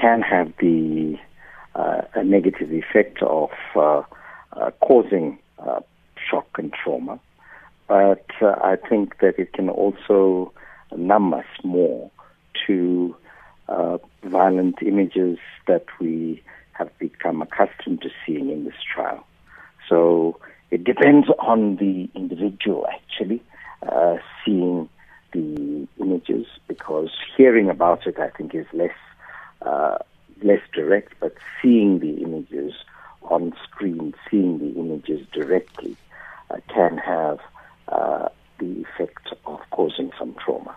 can have the uh, a negative effect of uh, uh, causing uh, shock and trauma. But uh, I think that it can also numb us more to uh, violent images that we have become accustomed to seeing in this trial. So it depends on the individual actually seeing the images because hearing about it, I think, is less uh, less direct, but seeing the images on screen, seeing the images directly, uh, can have uh, the effect of causing some trauma.